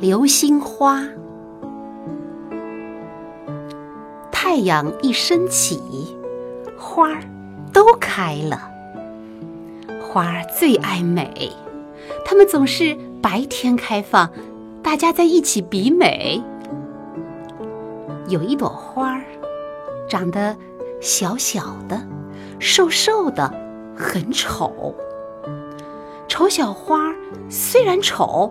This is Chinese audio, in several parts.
流星花。太阳一升起，花儿都开了。花儿最爱美，它们总是白天开放，大家在一起比美。有一朵花儿，长得小小的、瘦瘦的，很丑。丑小花虽然丑，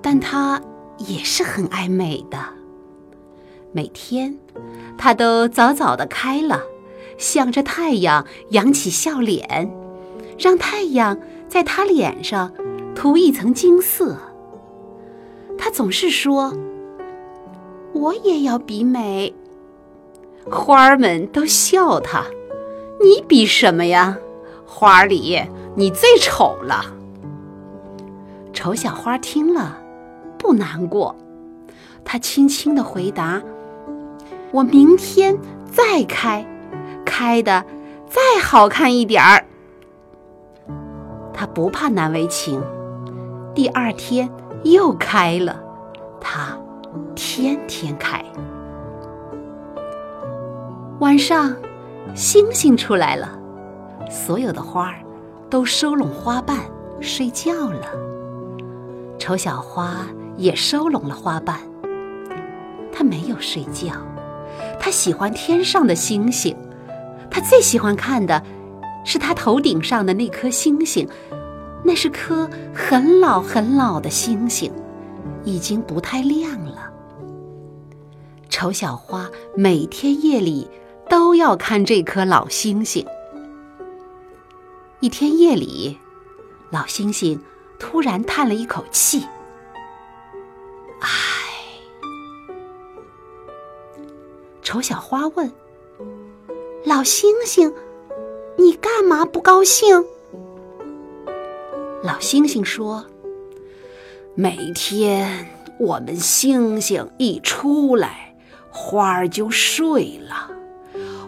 但它也是很爱美的。每天，它都早早的开了，向着太阳扬起笑脸。让太阳在他脸上涂一层金色。他总是说：“我也要比美。”花儿们都笑他：“你比什么呀？花儿里你最丑了。”丑小花听了不难过，他轻轻的回答：“我明天再开，开的再好看一点儿。”他不怕难为情，第二天又开了，他天天开。晚上，星星出来了，所有的花儿都收拢花瓣睡觉了。丑小花也收拢了花瓣，他没有睡觉，他喜欢天上的星星，他最喜欢看的。是他头顶上的那颗星星，那是颗很老很老的星星，已经不太亮了。丑小花每天夜里都要看这颗老星星。一天夜里，老星星突然叹了一口气：“小花问：“老星星。”你干嘛不高兴？老星星说：“每天我们星星一出来，花儿就睡了。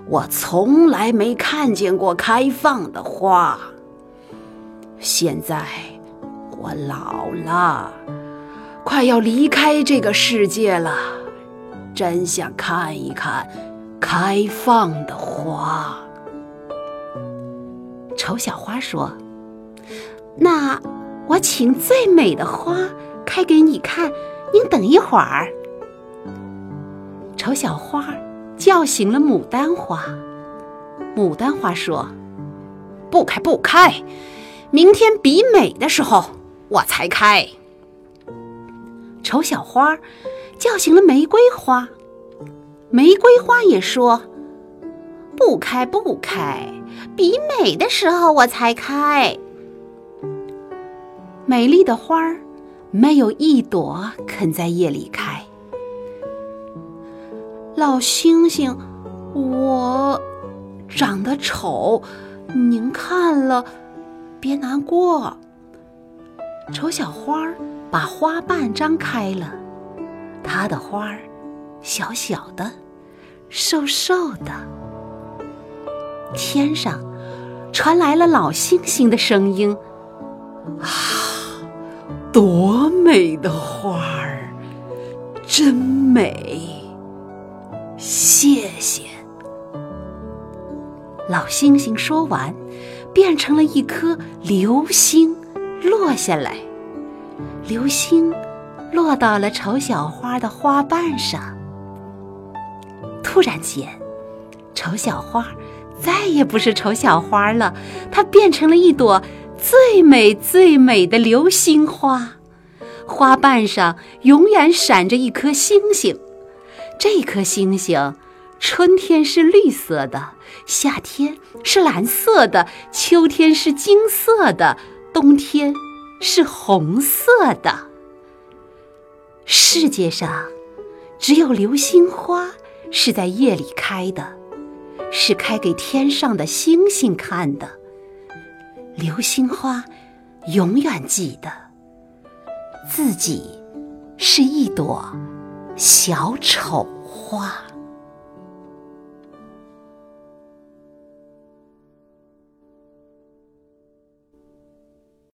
我从来没看见过开放的花。现在我老了，快要离开这个世界了，真想看一看开放的花。”丑小花说：“那我请最美的花开给你看，您等一会儿。”丑小花叫醒了牡丹花。牡丹花说：“不开，不开，明天比美的时候我才开。”丑小花叫醒了玫瑰花。玫瑰花也说：“不开，不开。”比美的时候我才开。美丽的花儿，没有一朵肯在夜里开。老星星，我长得丑，您看了别难过。丑小花把花瓣张开了，它的花儿小小的，瘦瘦的。天上传来了老星星的声音：“啊，多美的花儿，真美！谢谢。”老星星说完，变成了一颗流星，落下来。流星落到了丑小花的花瓣上。突然间，丑小花。再也不是丑小花了，它变成了一朵最美最美的流星花，花瓣上永远闪着一颗星星。这颗星星，春天是绿色的，夏天是蓝色的，秋天是金色的，冬天是红色的。世界上，只有流星花是在夜里开的。是开给天上的星星看的。流星花永远记得自己是一朵小丑花。